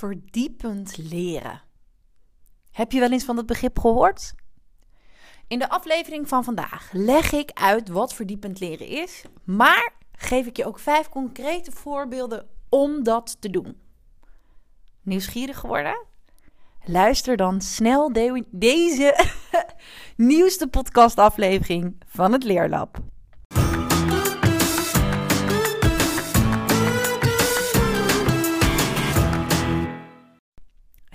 verdiepend leren. Heb je wel eens van dat begrip gehoord? In de aflevering van vandaag leg ik uit wat verdiepend leren is, maar geef ik je ook vijf concrete voorbeelden om dat te doen. Nieuwsgierig geworden? Luister dan snel de deze nieuwste podcastaflevering van het Leerlab.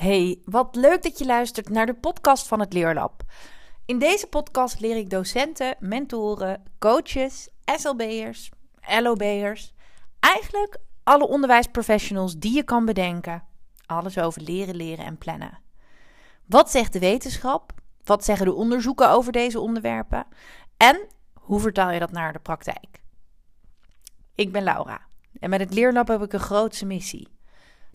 Hey, wat leuk dat je luistert naar de podcast van het Leerlab. In deze podcast leer ik docenten, mentoren, coaches, SLB'ers, LOB'ers, eigenlijk alle onderwijsprofessionals die je kan bedenken. Alles over leren, leren en plannen. Wat zegt de wetenschap? Wat zeggen de onderzoeken over deze onderwerpen? En hoe vertaal je dat naar de praktijk? Ik ben Laura en met het Leerlab heb ik een grootse missie.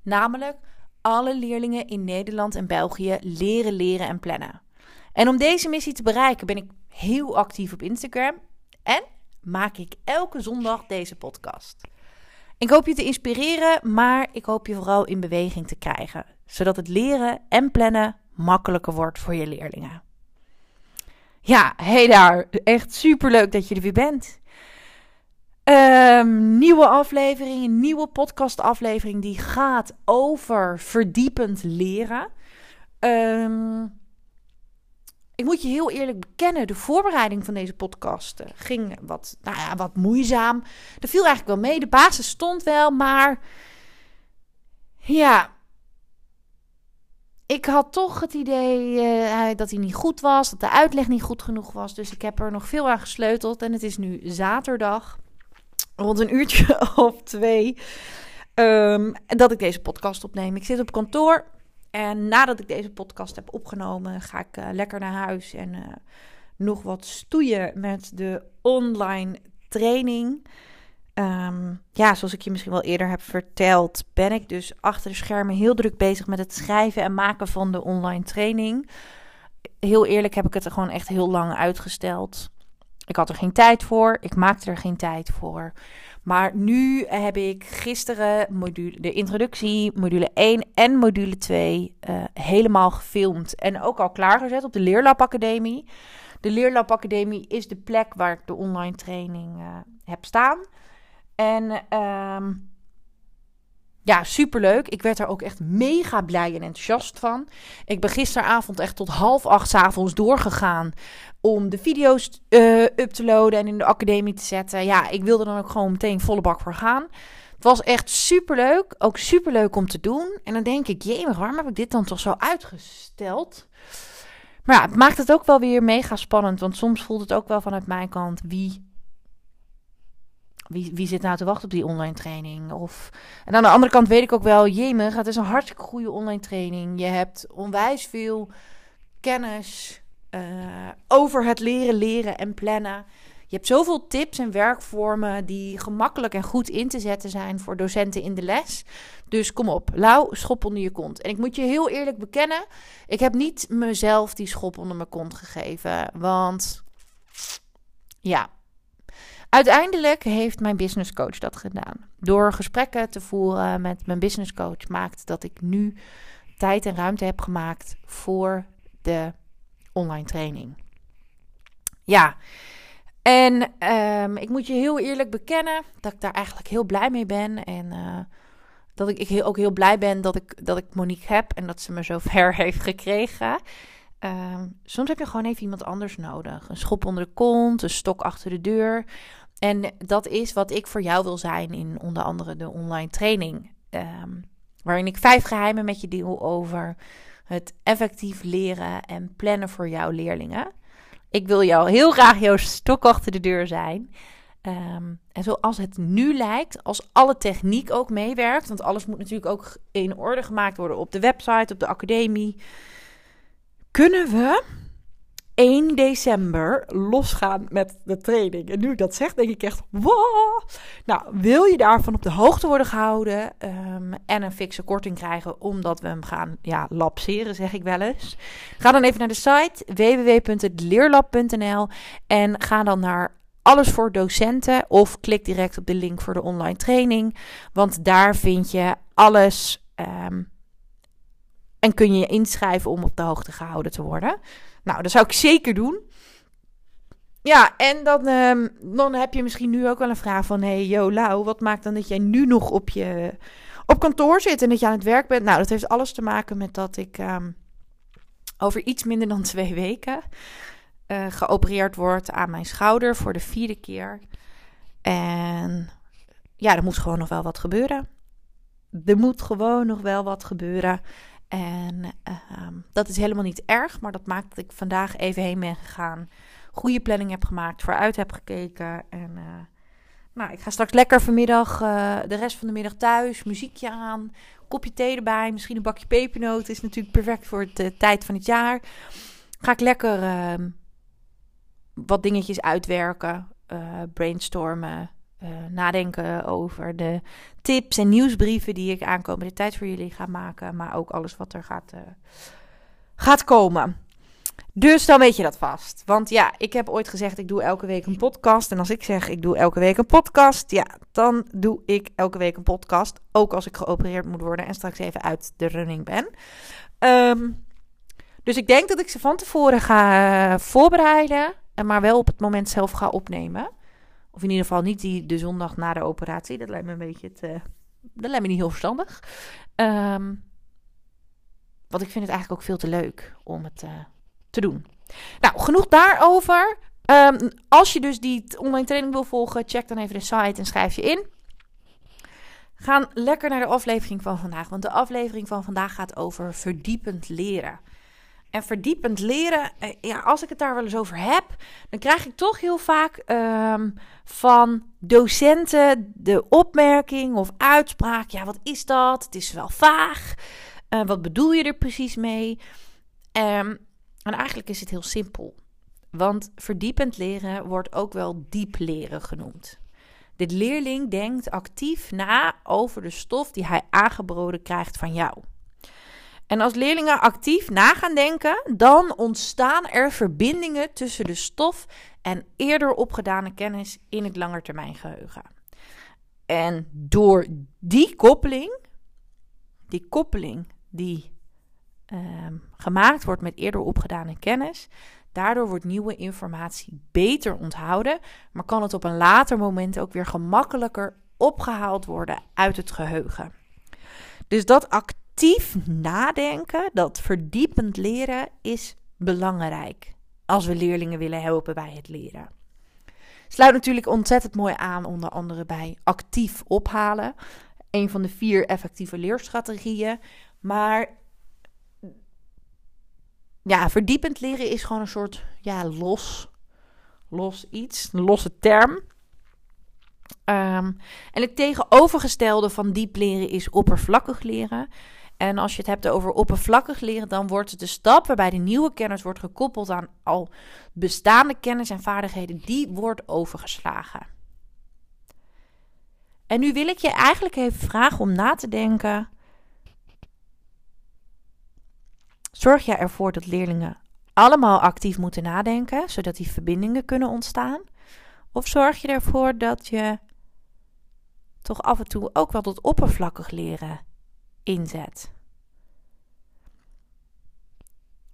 Namelijk alle leerlingen in Nederland en België leren, leren en plannen. En om deze missie te bereiken ben ik heel actief op Instagram en maak ik elke zondag deze podcast. Ik hoop je te inspireren, maar ik hoop je vooral in beweging te krijgen, zodat het leren en plannen makkelijker wordt voor je leerlingen. Ja, hey daar, echt superleuk dat je er weer bent. Um, nieuwe aflevering, een nieuwe podcastaflevering die gaat over verdiepend leren. Um, ik moet je heel eerlijk bekennen, de voorbereiding van deze podcast eh, ging wat, nou ja, wat moeizaam. Er viel eigenlijk wel mee, de basis stond wel, maar ja, ik had toch het idee uh, dat hij niet goed was, dat de uitleg niet goed genoeg was. Dus ik heb er nog veel aan gesleuteld en het is nu zaterdag rond een uurtje of twee. Um, dat ik deze podcast opneem. Ik zit op kantoor. En nadat ik deze podcast heb opgenomen, ga ik uh, lekker naar huis en uh, nog wat stoeien met de online training. Um, ja, zoals ik je misschien wel eerder heb verteld, ben ik dus achter de schermen heel druk bezig met het schrijven en maken van de online training. Heel eerlijk heb ik het er gewoon echt heel lang uitgesteld. Ik had er geen tijd voor. Ik maakte er geen tijd voor. Maar nu heb ik gisteren module, de introductie, module 1 en module 2 uh, eh, helemaal gefilmd. En ook al klaargezet op de Leerlab Academie. De Leerlab Academie is de plek waar ik de online training uh, heb staan. En um, ja, superleuk. Ik werd er ook echt mega blij en enthousiast van. Ik ben gisteravond echt tot half acht avonds doorgegaan om de video's uh, up te loaden en in de academie te zetten. Ja, ik wilde dan ook gewoon meteen volle bak voor gaan. Het was echt superleuk. Ook superleuk om te doen. En dan denk ik, jee, waarom heb ik dit dan toch zo uitgesteld? Maar ja, het maakt het ook wel weer mega spannend. Want soms voelt het ook wel vanuit mijn kant wie wie, wie zit nou te wachten op die online training? Of, en aan de andere kant weet ik ook wel, jemig, het is een hartstikke goede online training. Je hebt onwijs veel kennis uh, over het leren, leren en plannen. Je hebt zoveel tips en werkvormen die gemakkelijk en goed in te zetten zijn voor docenten in de les. Dus kom op, lauw, schop onder je kont. En ik moet je heel eerlijk bekennen, ik heb niet mezelf die schop onder mijn kont gegeven. Want ja, Uiteindelijk heeft mijn business coach dat gedaan. Door gesprekken te voeren met mijn business coach maakt dat ik nu tijd en ruimte heb gemaakt voor de online training. Ja, en um, ik moet je heel eerlijk bekennen dat ik daar eigenlijk heel blij mee ben. En uh, dat ik, ik ook heel blij ben dat ik, dat ik Monique heb en dat ze me zo ver heeft gekregen. Um, soms heb je gewoon even iemand anders nodig. Een schop onder de kont, een stok achter de deur. En dat is wat ik voor jou wil zijn in onder andere de online training. Um, waarin ik vijf geheimen met je deel over het effectief leren en plannen voor jouw leerlingen. Ik wil jou heel graag jouw stok achter de deur zijn. Um, en zoals het nu lijkt, als alle techniek ook meewerkt, want alles moet natuurlijk ook in orde gemaakt worden op de website, op de academie, kunnen we 1 december losgaan met de training. En nu ik dat zeg, denk ik echt, wow. Nou, wil je daarvan op de hoogte worden gehouden um, en een fikse korting krijgen, omdat we hem gaan ja, lapseren, zeg ik wel eens. Ga dan even naar de site www.leerlab.nl en ga dan naar alles voor docenten of klik direct op de link voor de online training, want daar vind je alles um, En kun je je inschrijven om op de hoogte gehouden te worden. Nou, dat zou ik zeker doen. Ja, en dan, ehm, dan heb je misschien nu ook wel een vraag van... hey, yo, Lau, wat maakt dan dat jij nu nog op je op kantoor zit en dat je aan het werk bent? Nou, dat heeft alles te maken met dat ik ehm, over iets minder dan twee weken... Uh, geopereerd word aan mijn schouder voor de vierde keer. En ja, er moet gewoon nog wel wat gebeuren. Er moet gewoon nog wel wat gebeuren. En uh, dat is helemaal niet erg, maar dat maakt dat ik vandaag even heen ben gegaan. Goede planning heb gemaakt, vooruit heb gekeken. En uh, nou, ik ga straks lekker vanmiddag, uh, de rest van de middag thuis, muziekje aan, kopje thee erbij, misschien een bakje pepernoten. Is natuurlijk perfect voor de tijd van het jaar. Ga ik lekker ehm, wat dingetjes uitwerken, brainstormen, uh, nadenken over de tips en nieuwsbrieven die ik aankomende tijd voor jullie ga maken. Maar ook alles wat er gaat, uh, gaat komen. Dus dan weet je dat vast. Want ja, ik heb ooit gezegd: ik doe elke week een podcast. En als ik zeg: ik doe elke week een podcast, ja, dan doe ik elke week een podcast. Ook als ik geopereerd moet worden en straks even uit de running ben. Um, dus ik denk dat ik ze van tevoren ga voorbereiden. Maar wel op het moment zelf ga opnemen. Of in ieder geval niet die, de zondag na de operatie. Dat lijkt me een beetje dat lijkt me niet heel verstandig. Um, want ik vind het eigenlijk ook veel te leuk om het uh, te doen. Nou, genoeg daarover. Um, als je dus die online training wil volgen, check dan even de site en schrijf je in. Gaan lekker naar de aflevering van vandaag. Want de aflevering van vandaag gaat over verdiepend leren. En verdiepend leren, eh, ja, als ik het daar wel eens over heb, dan krijg ik toch heel vaak um, van docenten de opmerking of uitspraak: ja, wat is dat? Het is wel vaag. Uh, wat bedoel je er precies mee? Um, en eigenlijk is het heel simpel. Want verdiepend leren wordt ook wel diep leren genoemd. Dit leerling denkt actief na over de stof die hij aangeboden krijgt van jou. En als leerlingen actief na gaan denken, dan ontstaan er verbindingen tussen de stof en eerder opgedane kennis in het langetermijngeheugen. En door die koppeling, die koppeling die uh, gemaakt wordt met eerder opgedane kennis, daardoor wordt nieuwe informatie beter onthouden, maar kan het op een later moment ook weer gemakkelijker opgehaald worden uit het geheugen. Dus dat actief actief nadenken, dat verdiepend leren, is belangrijk als we leerlingen willen helpen bij het leren. Sluit natuurlijk ontzettend mooi aan, onder andere bij actief ophalen. Een van de vier effectieve leerstrategieën. Maar ja, verdiepend leren is gewoon een soort ja, los, los iets, een losse term. Um, en het tegenovergestelde van diep leren is oppervlakkig leren. En als je het hebt over oppervlakkig leren, dan wordt de stap waarbij de nieuwe kennis wordt gekoppeld aan al bestaande kennis en vaardigheden, die wordt overgeslagen. En nu wil ik je eigenlijk even vragen om na te denken. Zorg je ervoor dat leerlingen allemaal actief moeten nadenken, zodat die verbindingen kunnen ontstaan? Of zorg je ervoor dat je toch af en toe ook wel tot oppervlakkig leren inzet.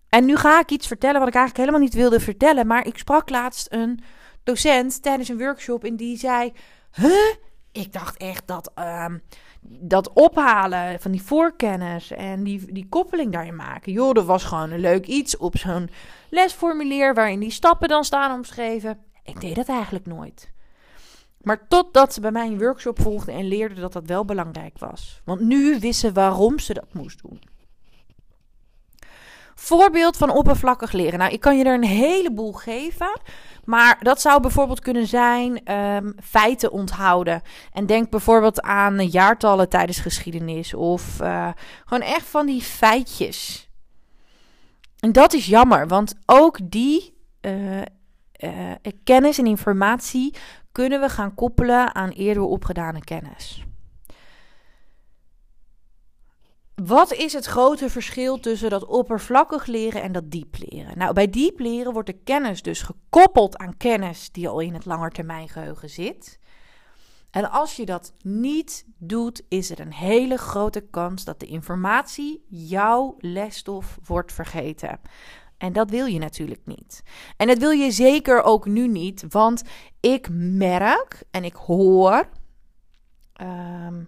En nu ga ik iets vertellen wat ik eigenlijk helemaal niet wilde vertellen. Maar ik sprak laatst een docent tijdens een workshop en die zei: Huh? Ik dacht echt dat um, dat ophalen van die voorkennis en die, die koppeling daarin maken. Joh, dat was gewoon een leuk iets op zo'n lesformulier waarin die stappen dan staan omschreven. Ik deed dat eigenlijk nooit. Maar totdat ze bij mij een workshop volgde en leerde dat dat wel belangrijk was. Want nu wist ze waarom ze dat moest doen. Voorbeeld van oppervlakkig leren. Nou, ik kan je er een heleboel geven. Maar dat zou bijvoorbeeld kunnen zijn um, feiten onthouden. En denk bijvoorbeeld aan jaartallen tijdens geschiedenis. Of uh, gewoon echt van die feitjes. En dat is jammer, want ook die uh, uh, kennis en informatie kunnen we gaan koppelen aan eerder opgedane kennis. Wat is het grote verschil tussen dat oppervlakkig leren en dat diep leren? Nou, bij diep leren wordt de kennis dus gekoppeld aan kennis die al in het langetermijngeheugen zit. En als je dat niet doet, is er een hele grote kans dat de informatie, jouw lesstof, wordt vergeten. En dat wil je natuurlijk niet. En dat wil je zeker ook nu niet, want ik merk en ik hoor ehm,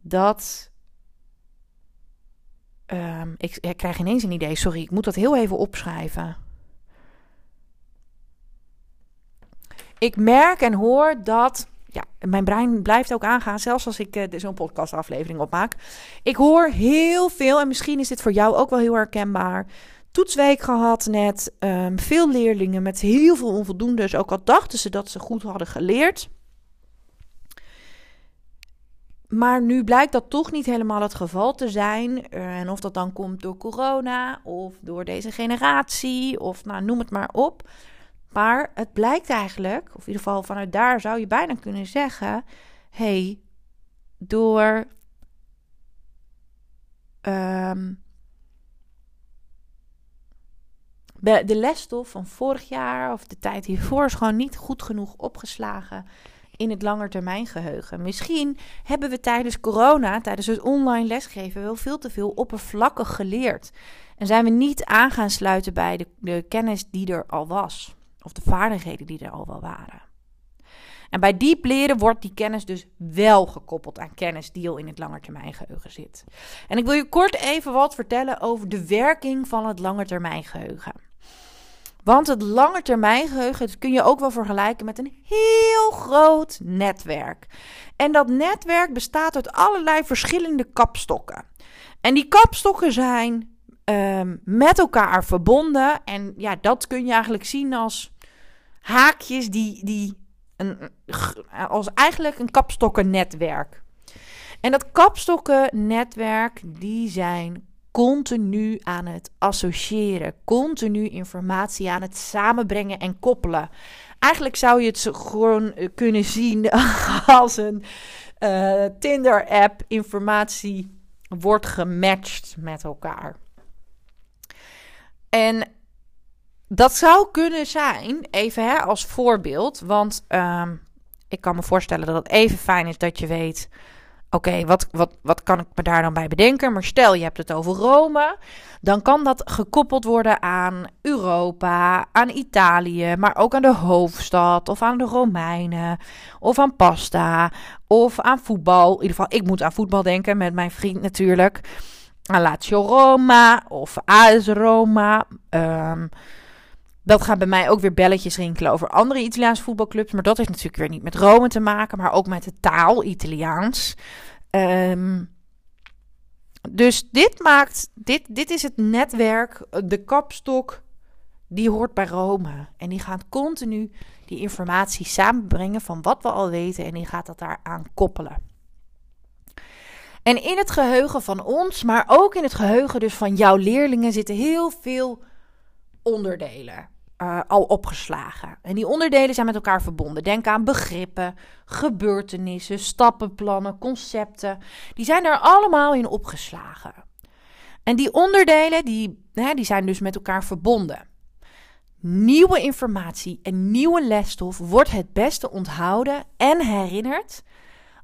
dat. Ik, ik krijg ineens een idee, sorry, ik moet dat heel even opschrijven. Ik merk en hoor dat ja, mijn brein blijft ook aangaan, zelfs als ik uh, zo'n podcastaflevering opmaak. Ik hoor heel veel, en misschien is dit voor jou ook wel heel herkenbaar. Toetsweek gehad net, um, veel leerlingen met heel veel onvoldoendes, ook al dachten ze dat ze goed hadden geleerd. Maar nu blijkt dat toch niet helemaal het geval te zijn. En of dat dan komt door corona of door deze generatie of nou, noem het maar op. Maar het blijkt eigenlijk, of in ieder geval vanuit daar zou je bijna kunnen zeggen: hey, door um, de lesstof van vorig jaar of de tijd hiervoor is gewoon niet goed genoeg opgeslagen in het langetermijngeheugen. Misschien hebben we tijdens corona, tijdens het online lesgeven, wel veel te veel oppervlakkig geleerd. En zijn we niet aan gaan sluiten bij de, de kennis die er al was. Of de vaardigheden die er al wel waren. En bij diep leren wordt die kennis dus wel gekoppeld aan kennis die al in het langetermijngeheugen zit. En ik wil je kort even wat vertellen over de werking van het langetermijngeheugen. Want het langetermijngeheugen kun je ook wel vergelijken met een heel groot netwerk. En dat netwerk bestaat uit allerlei verschillende kapstokken. En die kapstokken zijn Ehm, met elkaar verbonden. En ja, dat kun je eigenlijk zien als haakjes die, die een, als eigenlijk een kapstokkennetwerk. En dat kapstokkennetwerk, die zijn continu aan het associëren, continu informatie aan het samenbrengen en koppelen. Eigenlijk zou je het gewoon eh, kunnen zien als een uh, Tinder-app informatie wordt gematcht met elkaar. En dat zou kunnen zijn, even hè, als voorbeeld. Want ehm, ik kan me voorstellen dat het even fijn is dat je weet. Oké, wat, wat, wat kan ik me daar dan bij bedenken? Maar stel je hebt het over Rome, dan kan dat gekoppeld worden aan Europa, aan Italië, maar ook aan de hoofdstad of aan de Romeinen of aan pasta of aan voetbal. In ieder geval, ik moet aan voetbal denken met mijn vriend natuurlijk. Lazio Roma of AS Roma. Um, dat gaat bij mij ook weer belletjes rinkelen over andere Italiaanse voetbalclubs. Maar dat heeft natuurlijk weer niet met Rome te maken, maar ook met de taal Italiaans. Um, dus dit maakt, dit, dit is het netwerk, de kapstok, die hoort bij Rome. En die gaat continu die informatie samenbrengen van wat we al weten en die gaat dat daaraan koppelen. En in het geheugen van ons, maar ook in het geheugen dus van jouw leerlingen zitten heel veel onderdelen. Uh, al opgeslagen. En die onderdelen zijn met elkaar verbonden. Denk aan begrippen, gebeurtenissen, stappenplannen, concepten. Die zijn er allemaal in opgeslagen. En die onderdelen die, hè, die zijn dus met elkaar verbonden. Nieuwe informatie en nieuwe lesstof wordt het beste onthouden en herinnerd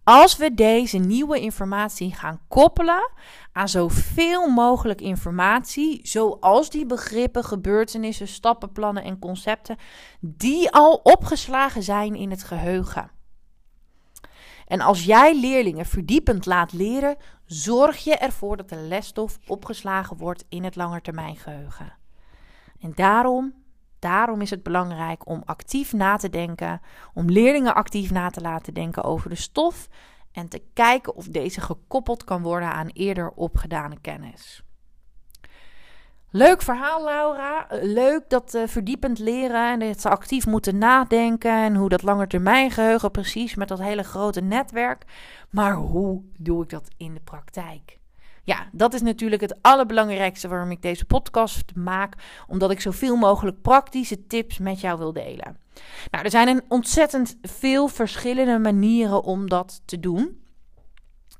als we deze nieuwe informatie gaan koppelen aan zoveel mogelijk informatie, zoals die begrippen, gebeurtenissen, stappenplannen en concepten, die al opgeslagen zijn in het geheugen. En als jij leerlingen verdiepend laat leren, zorg je ervoor dat de lesstof opgeslagen wordt in het langetermijngeheugen. En daarom Daarom is het belangrijk om actief na te denken, om leerlingen actief na te laten denken over de stof en te kijken of deze gekoppeld kan worden aan eerder opgedane kennis. Leuk verhaal, Laura. Leuk dat uh, verdiepend leren en dat ze actief moeten nadenken en hoe dat langetermijngeheugen precies met dat hele grote netwerk. Maar hoe doe ik dat in de praktijk? Ja, dat is natuurlijk het allerbelangrijkste waarom ik deze podcast maak. Omdat ik zoveel mogelijk praktische tips met jou wil delen. Nou, er zijn een ontzettend veel verschillende manieren om dat te doen.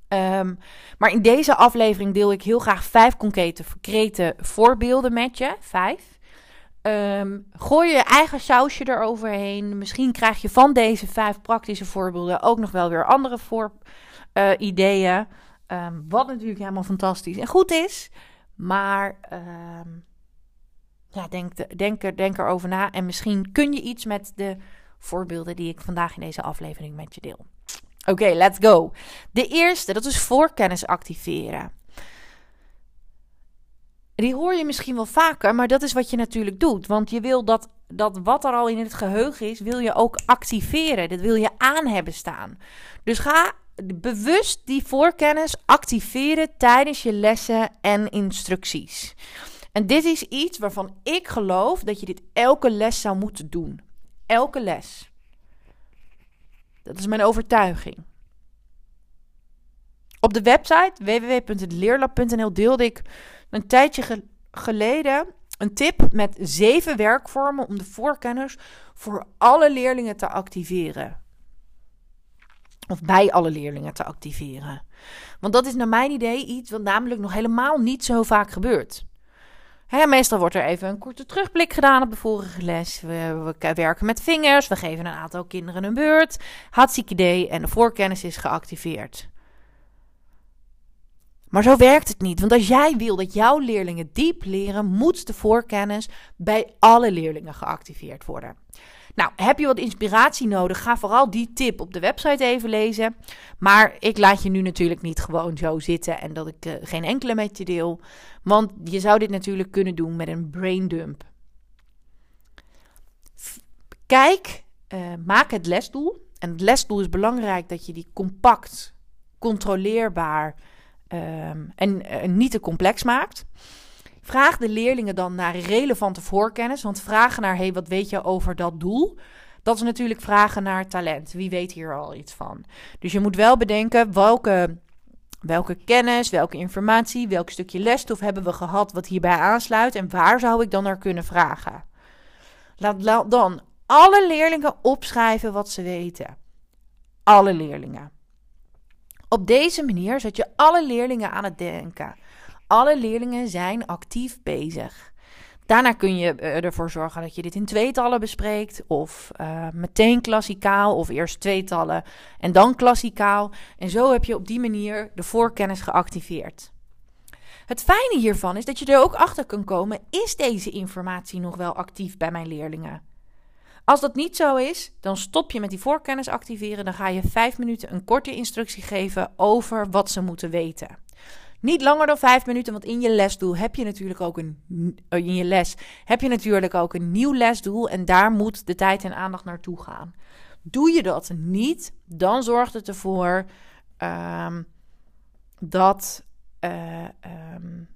Ehm, maar in deze aflevering deel ik heel graag vijf concrete, concrete voorbeelden met je. Vijf. Ehm, gooi je eigen sausje eroverheen. Misschien krijg je van deze vijf praktische voorbeelden ook nog wel weer andere voor, uh, ideeën. Ehm, wat natuurlijk helemaal fantastisch en goed is. Maar ehm, ja, denk, denk, denk erover na. En misschien kun je iets met de voorbeelden die ik vandaag in deze aflevering met je deel. Oké, let's go. De eerste, dat is voorkennis activeren. Die hoor je misschien wel vaker, maar dat is wat je natuurlijk doet. Want je wil dat, dat wat er al in het geheugen is, wil je ook activeren. Dat wil je aan hebben staan. Dus ga bewust die voorkennis activeren tijdens je lessen en instructies. En dit is iets waarvan ik geloof dat je dit elke les zou moeten doen. Elke les. Dat is mijn overtuiging. Op de website www.leerlab.nl deelde ik een tijdje geleden een tip met zeven werkvormen om de voorkennis voor alle leerlingen te activeren. Of bij alle leerlingen te activeren. Want dat is naar mijn idee iets wat namelijk nog helemaal niet zo vaak gebeurt. meestal wordt er even een korte terugblik gedaan op de vorige les. We, we, werken met vingers, we geven een aantal kinderen een beurt. Hartstikke idee en de voorkennis is geactiveerd. Maar zo werkt het niet. Want als jij wil dat jouw leerlingen diep leren, moet de voorkennis bij alle leerlingen geactiveerd worden. Nou, heb je wat inspiratie nodig? Ga vooral die tip op de website even lezen. Maar ik laat je nu natuurlijk niet gewoon zo zitten en dat ik uh, geen enkele met je deel. Want je zou dit natuurlijk kunnen doen met een brain dump. Kijk, uh, maak het lesdoel. En het lesdoel is belangrijk dat je die compact, controleerbaar um, en uh, niet te complex maakt. Vraag de leerlingen dan naar relevante voorkennis. Want vragen naar, hey, wat weet je over dat doel? Dat is natuurlijk vragen naar talent. Wie weet hier al iets van? Dus je moet wel bedenken welke, welke kennis, welke informatie, welk stukje lesstof hebben we gehad wat hierbij aansluit en waar zou ik dan naar kunnen vragen? Laat dan alle leerlingen opschrijven wat ze weten. Alle leerlingen. Op deze manier zet je alle leerlingen aan het denken. Alle leerlingen zijn actief bezig. Daarna kun je eh, ervoor zorgen dat je dit in tweetallen bespreekt. Of uh, meteen klassikaal. Of eerst tweetallen en dan klassikaal. En zo heb je op die manier de voorkennis geactiveerd. Het fijne hiervan is dat je er ook achter kan komen: is deze informatie nog wel actief bij mijn leerlingen? Als dat niet zo is, dan stop je met die voorkennis activeren. Dan ga je vijf minuten een korte instructie geven over wat ze moeten weten. Niet langer dan vijf minuten, want in je lesdoel heb je natuurlijk ook een eh, in je les heb je natuurlijk ook een nieuw lesdoel en daar moet de tijd en aandacht naartoe gaan. Doe je dat niet, dan zorgt het ervoor um, dat uh, um,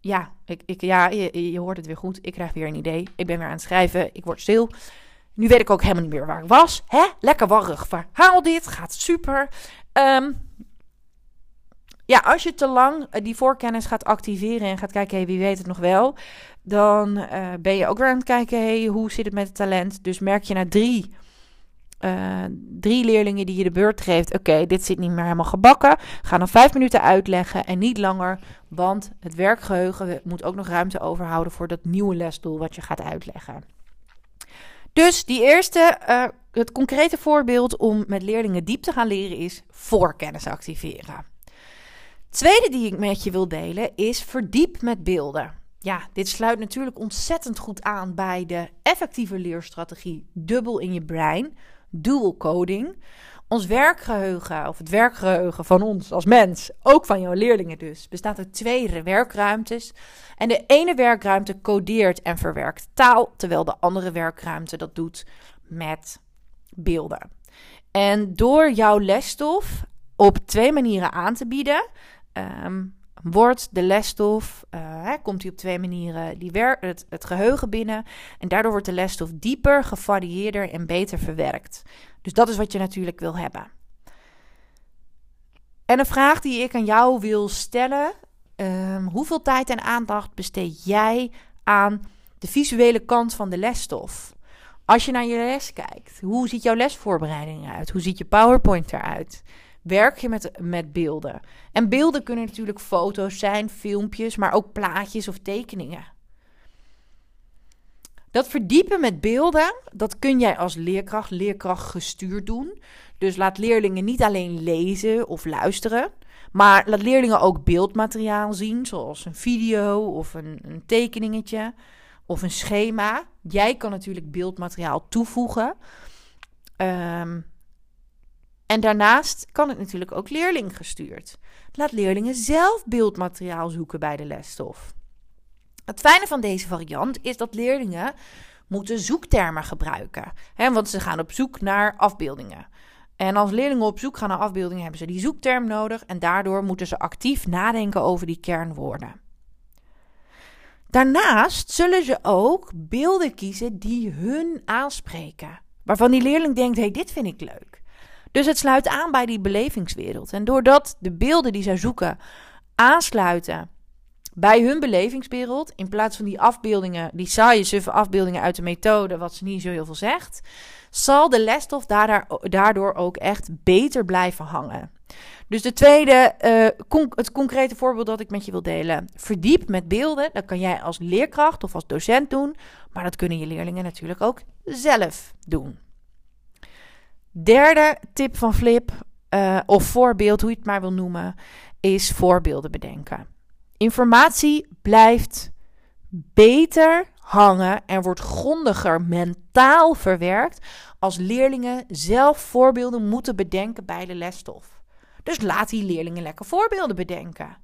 ja, ik, ik, ja je, je, hoort het weer goed. Ik krijg weer een idee. Ik ben weer aan het schrijven. Ik word stil. Nu weet ik ook helemaal niet meer waar ik was. Hè? Lekker warrig verhaal dit. Gaat super. Um, ja, als je te lang eh, die voorkennis gaat activeren en gaat kijken, hey, wie weet het nog wel, dan uh, ben je ook weer aan het kijken, hey, hoe zit het met het talent? Dus merk je na drie, uh, drie leerlingen die je de beurt geeft, oké, dit zit niet meer helemaal gebakken. Ga dan vijf minuten uitleggen en niet langer, want het werkgeheugen moet ook nog ruimte overhouden voor dat nieuwe lesdoel wat je gaat uitleggen. Dus die eerste, het concrete voorbeeld om met leerlingen diep te gaan leren is voorkennis activeren. Tweede die ik met je wil delen is verdiep met beelden. Ja, dit sluit natuurlijk ontzettend goed aan bij de effectieve leerstrategie dubbel in je brein, dual coding. Ons werkgeheugen, of het werkgeheugen van ons als mens, ook van jouw leerlingen dus, bestaat uit twee werkruimtes. En de ene werkruimte codeert en verwerkt taal, terwijl de andere werkruimte dat doet met beelden. En door jouw lesstof op twee manieren aan te bieden, um, wordt de lesstof, uh, komt hij op twee manieren die het, het geheugen binnen. En daardoor wordt de lesstof dieper, gevarieerder en beter verwerkt. Dus dat is wat je natuurlijk wil hebben. En een vraag die ik aan jou wil stellen: um, hoeveel tijd en aandacht besteed jij aan de visuele kant van de lesstof? Als je naar je les kijkt, hoe ziet jouw lesvoorbereiding uit? Hoe ziet je PowerPoint eruit? Werk je met, met beelden. En beelden kunnen natuurlijk foto's zijn, filmpjes, maar ook plaatjes of tekeningen. Dat verdiepen met beelden, dat kun jij als leerkracht, leerkracht gestuurd doen. Dus laat leerlingen niet alleen lezen of luisteren, maar laat leerlingen ook beeldmateriaal zien, zoals een video of een, een tekeningetje of een schema. Jij kan natuurlijk beeldmateriaal toevoegen. Um, en daarnaast kan het natuurlijk ook leerling gestuurd. Laat leerlingen zelf beeldmateriaal zoeken bij de lesstof. Het fijne van deze variant is dat leerlingen moeten zoektermen gebruiken. Hè, want ze gaan op zoek naar afbeeldingen. En als leerlingen op zoek gaan naar afbeeldingen, hebben ze die zoekterm nodig. En daardoor moeten ze actief nadenken over die kernwoorden. Daarnaast zullen ze ook beelden kiezen die hun aanspreken. Waarvan die leerling denkt: hé, hey, dit vind ik leuk. Dus het sluit aan bij die belevingswereld. En doordat de beelden die zij zoeken aansluiten bij hun belevingswereld, in plaats van die afbeeldingen, die saaie, suffe afbeeldingen uit de methode, wat ze niet zo heel veel zegt, zal de lesstof daardoor ook echt beter blijven hangen. Dus de tweede, uh, het concrete voorbeeld dat ik met je wil delen. Verdiep met beelden. Dat kan jij als leerkracht of als docent doen. Maar dat kunnen je leerlingen natuurlijk ook zelf doen. Derde tip van Flip, uh, of voorbeeld, hoe je het maar wil noemen, is voorbeelden bedenken. Informatie blijft beter hangen en wordt grondiger mentaal verwerkt als leerlingen zelf voorbeelden moeten bedenken bij de lesstof. Dus laat die leerlingen lekker voorbeelden bedenken.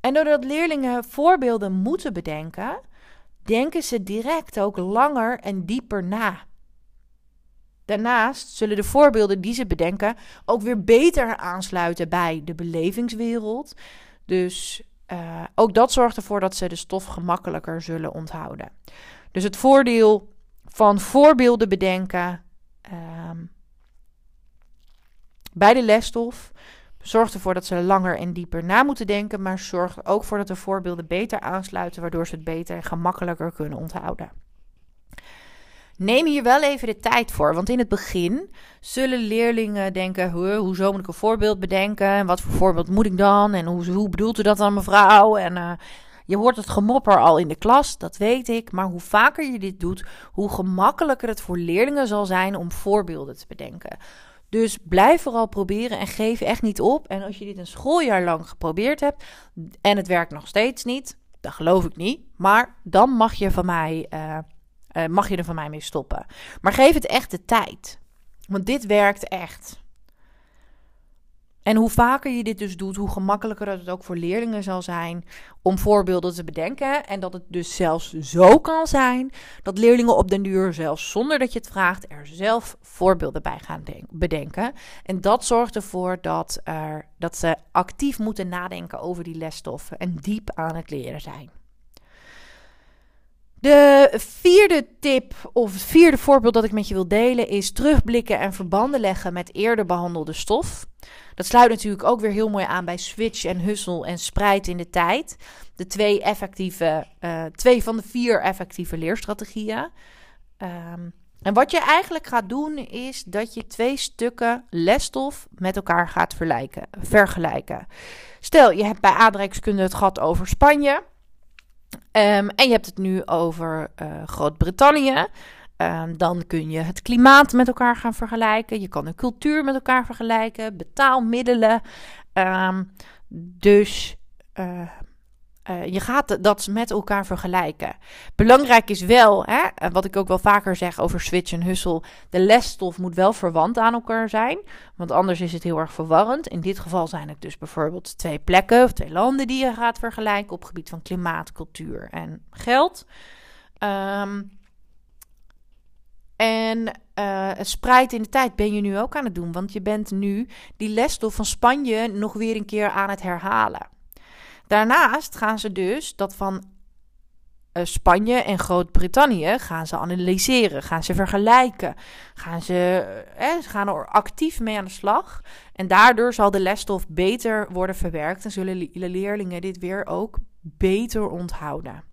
En doordat leerlingen voorbeelden moeten bedenken, denken ze direct ook langer en dieper na. Daarnaast zullen de voorbeelden die ze bedenken ook weer beter aansluiten bij de belevingswereld. Dus uh, ook dat zorgt ervoor dat ze de stof gemakkelijker zullen onthouden. Dus het voordeel van voorbeelden bedenken um, bij de lesstof zorgt ervoor dat ze langer en dieper na moeten denken, maar zorgt ook voor dat de voorbeelden beter aansluiten, waardoor ze het beter en gemakkelijker kunnen onthouden. Neem hier wel even de tijd voor, want in het begin zullen leerlingen denken: hoezo moet ik een voorbeeld bedenken? En wat voor voorbeeld moet ik dan? En hoe, hoe bedoelt u dat dan, mevrouw? En uh, je hoort het gemopper al in de klas, dat weet ik. Maar hoe vaker je dit doet, hoe gemakkelijker het voor leerlingen zal zijn om voorbeelden te bedenken. Dus blijf vooral proberen en geef echt niet op. En als je dit een schooljaar lang geprobeerd hebt en het werkt nog steeds niet, dat geloof ik niet. Maar dan mag je van mij. Uh, uh, mag je er van mij mee stoppen. Maar geef het echt de tijd. Want dit werkt echt. En hoe vaker je dit dus doet, hoe gemakkelijker het ook voor leerlingen zal zijn om voorbeelden te bedenken. En dat het dus zelfs zo kan zijn dat leerlingen op den duur, zelfs zonder dat je het vraagt, er zelf voorbeelden bij gaan bedenken. En dat zorgt ervoor dat, er, dat ze actief moeten nadenken over die lesstoffen en diep aan het leren zijn. De vierde tip of het vierde voorbeeld dat ik met je wil delen is terugblikken en verbanden leggen met eerder behandelde stof. Dat sluit natuurlijk ook weer heel mooi aan bij switch en hustle en spreid in de tijd. De twee, effectieve, uh, twee van de vier effectieve leerstrategieën. Um, en wat je eigenlijk gaat doen is dat je twee stukken lesstof met elkaar gaat vergelijken. Stel, je hebt bij aardrijkskunde het gehad over Spanje. Um, en je hebt het nu over uh, Groot-Brittannië. Um, dan kun je het klimaat met elkaar gaan vergelijken. Je kan de cultuur met elkaar vergelijken, betaalmiddelen. Um, dus uh, uh, je gaat dat met elkaar vergelijken. Belangrijk is wel, hè, wat ik ook wel vaker zeg over switch en hustle, de lesstof moet wel verwant aan elkaar zijn, want anders is het heel erg verwarrend. In dit geval zijn het dus bijvoorbeeld twee plekken of twee landen die je gaat vergelijken op gebied van klimaat, cultuur en geld. Um, en uh, het spreidt in de tijd ben je nu ook aan het doen, want je bent nu die lesstof van Spanje nog weer een keer aan het herhalen. Daarnaast gaan ze dus dat van uh, Spanje en Groot-Brittannië gaan ze analyseren, gaan ze vergelijken, gaan ze, eh, ze gaan er actief mee aan de slag. En daardoor zal de lesstof beter worden verwerkt en zullen de leerlingen dit weer ook beter onthouden.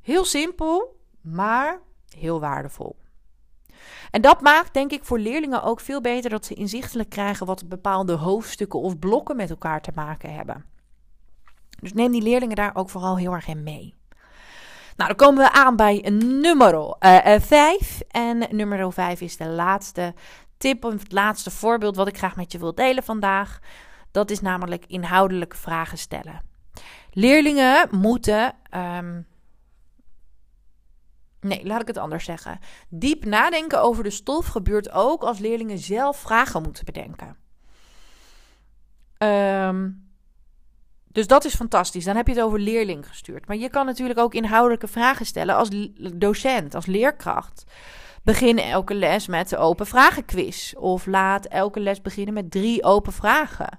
Heel simpel, maar heel waardevol. En dat maakt, denk ik, voor leerlingen ook veel beter dat ze inzichtelijk krijgen wat bepaalde hoofdstukken of blokken met elkaar te maken hebben. Dus neem die leerlingen daar ook vooral heel erg in mee. Nou, dan komen we aan bij nummer 5. en nummer 5 is de laatste tip of het laatste voorbeeld wat ik graag met je wil delen vandaag. Dat is namelijk inhoudelijke vragen stellen. Leerlingen moeten. Ehm, nee, laat ik het anders zeggen. Diep nadenken over de stof gebeurt ook als leerlingen zelf vragen moeten bedenken. Um, dus dat is fantastisch. Dan heb je het over leerling gestuurd. Maar je kan natuurlijk ook inhoudelijke vragen stellen als docent, als leerkracht. Begin elke les met de open vragenquiz. Of laat elke les beginnen met drie open vragen.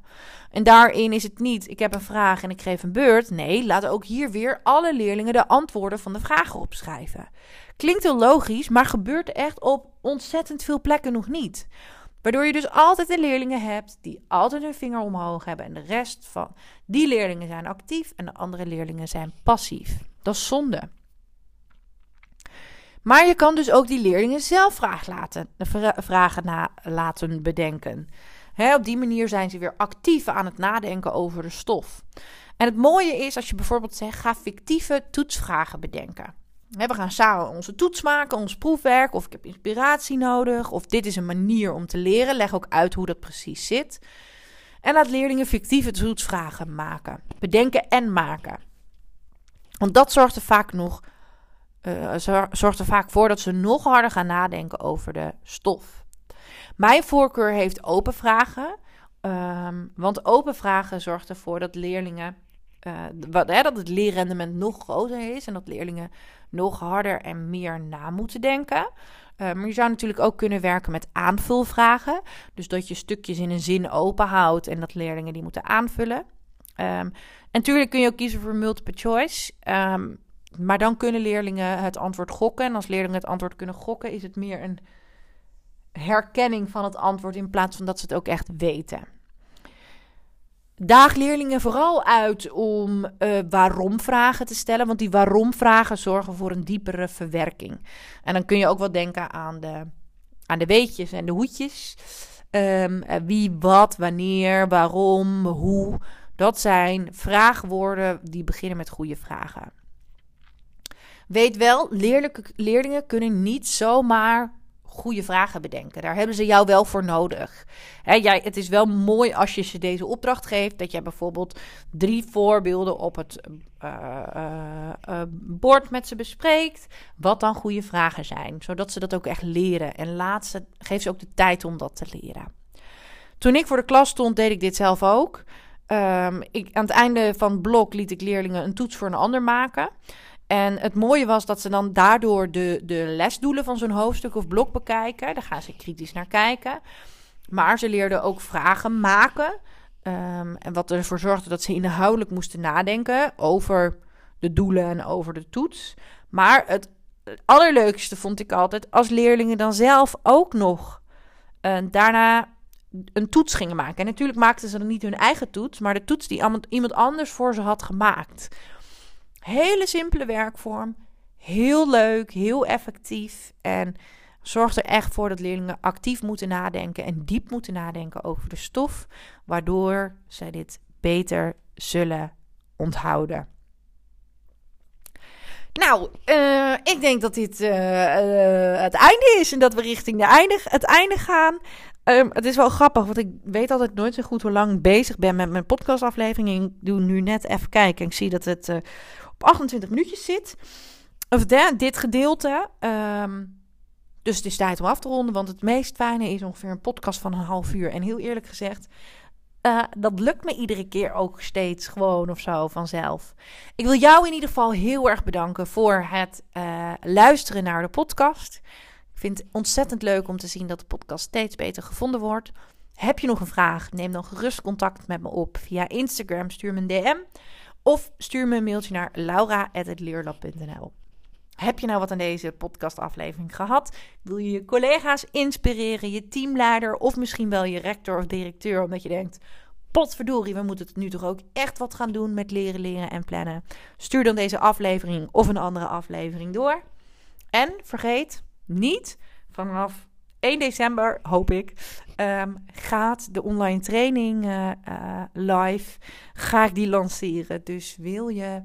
En daarin is het niet, ik heb een vraag en ik geef een beurt. Nee, laat ook hier weer alle leerlingen de antwoorden van de vragen opschrijven. Klinkt heel logisch, maar gebeurt echt op ontzettend veel plekken nog niet. Waardoor je dus altijd de leerlingen hebt die altijd hun vinger omhoog hebben. En de rest van die leerlingen zijn actief en de andere leerlingen zijn passief. Dat is zonde. Maar je kan dus ook die leerlingen zelf vragen laten, vragen na, laten bedenken. op die manier zijn ze weer actief aan het nadenken over de stof. En het mooie is als je bijvoorbeeld zegt: ga fictieve toetsvragen bedenken we gaan samen onze toets maken, ons proefwerk. Of ik heb inspiratie nodig. Of dit is een manier om te leren. Leg ook uit hoe dat precies zit. En laat leerlingen fictieve toetsvragen maken. Bedenken en maken. Want dat zorgt er vaak nog. Uh, zorgt er vaak voor dat ze nog harder gaan nadenken over de stof. Mijn voorkeur heeft open vragen. Um, want open vragen zorgt ervoor dat leerlingen uh, wat, hè, dat het leerrendement nog groter is en dat leerlingen nog harder en meer na moeten denken. Uh, maar je zou natuurlijk ook kunnen werken met aanvulvragen. Dus dat je stukjes in een zin open houdt en dat leerlingen die moeten aanvullen. Um, en natuurlijk kun je ook kiezen voor multiple choice. Um, maar dan kunnen leerlingen het antwoord gokken. En als leerlingen het antwoord kunnen gokken, is het meer een herkenning van het antwoord in plaats van dat ze het ook echt weten. Daag leerlingen vooral uit om uh, waarom vragen te stellen, want die waarom vragen zorgen voor een diepere verwerking. En dan kun je ook wel denken aan de, aan de weetjes en de hoedjes. Um, wie, wat, wanneer, waarom, hoe. Dat zijn vraagwoorden die beginnen met goede vragen. Weet wel, leerlingen kunnen niet zomaar goede vragen bedenken. Daar hebben ze jou wel voor nodig. jij, het is wel mooi als je ze deze opdracht geeft. Dat jij bijvoorbeeld drie voorbeelden op het uh, uh, bord met ze bespreekt. Wat dan goede vragen zijn. Zodat ze dat ook echt leren. En laat ze, geef ze ook de tijd om dat te leren. Toen ik voor de klas stond, deed ik dit zelf ook. Um, ik, aan het einde van het blok liet ik leerlingen een toets voor een ander maken. En het mooie was dat ze dan daardoor de, de lesdoelen van zo'n hoofdstuk of blok bekijken. Daar gaan ze kritisch naar kijken. Maar ze leerden ook vragen maken. Um, en wat ervoor zorgde dat ze inhoudelijk moesten nadenken over de doelen en over de toets. Maar het allerleukste vond ik altijd als leerlingen dan zelf ook nog uh, daarna een toets gingen maken. En natuurlijk maakten ze dan niet hun eigen toets, maar de toets die iemand anders voor ze had gemaakt. Hele simpele werkvorm. Heel leuk, heel effectief. En zorgt er echt voor dat leerlingen actief moeten nadenken en diep moeten nadenken over de stof, waardoor zij dit beter zullen onthouden. Nou, uh, ik denk dat dit uh, uh, het einde is en dat we richting de einde, het einde gaan. Um, het is wel grappig, want ik weet altijd nooit zo goed hoe lang ik bezig ben met mijn podcastaflevering. Ik doe nu net even kijken en ik zie dat het op 28 minuutjes zit. Of dit gedeelte. Um, dus het is tijd om af te ronden, want het meest fijne is ongeveer een podcast van een half uur. En heel eerlijk gezegd, uh, dat lukt me iedere keer ook steeds gewoon of zo vanzelf. Ik wil jou in ieder geval heel erg bedanken voor het uh, luisteren naar de podcast. Ik vind het ontzettend leuk om te zien dat de podcast steeds beter gevonden wordt. Heb je nog een vraag? Neem dan gerust contact met me op via Instagram. Stuur me een DM. Of stuur me een mailtje naar laura.leerlab.nl. Heb je nou wat aan deze podcastaflevering gehad? Wil je je collega's inspireren, je teamleider of misschien wel je rector of directeur, omdat je denkt: potverdorie, we moeten het nu toch ook echt wat gaan doen met leren, leren en plannen? Stuur dan deze aflevering of een andere aflevering door. En vergeet niet vanaf 1 december, hoop ik, um, gaat de online training uh, uh, live. Ga ik die lanceren. Dus wil je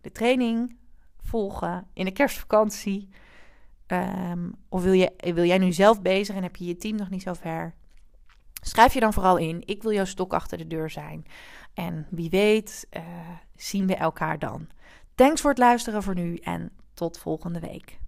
de training volgen in de kerstvakantie? Ehm, of wil, je, wil jij nu zelf bezig en heb je je team nog niet zo ver? Schrijf je dan vooral in. Ik wil jouw stok achter de deur zijn. En wie weet, uh, zien we elkaar dan. Thanks voor het luisteren voor nu en tot volgende week.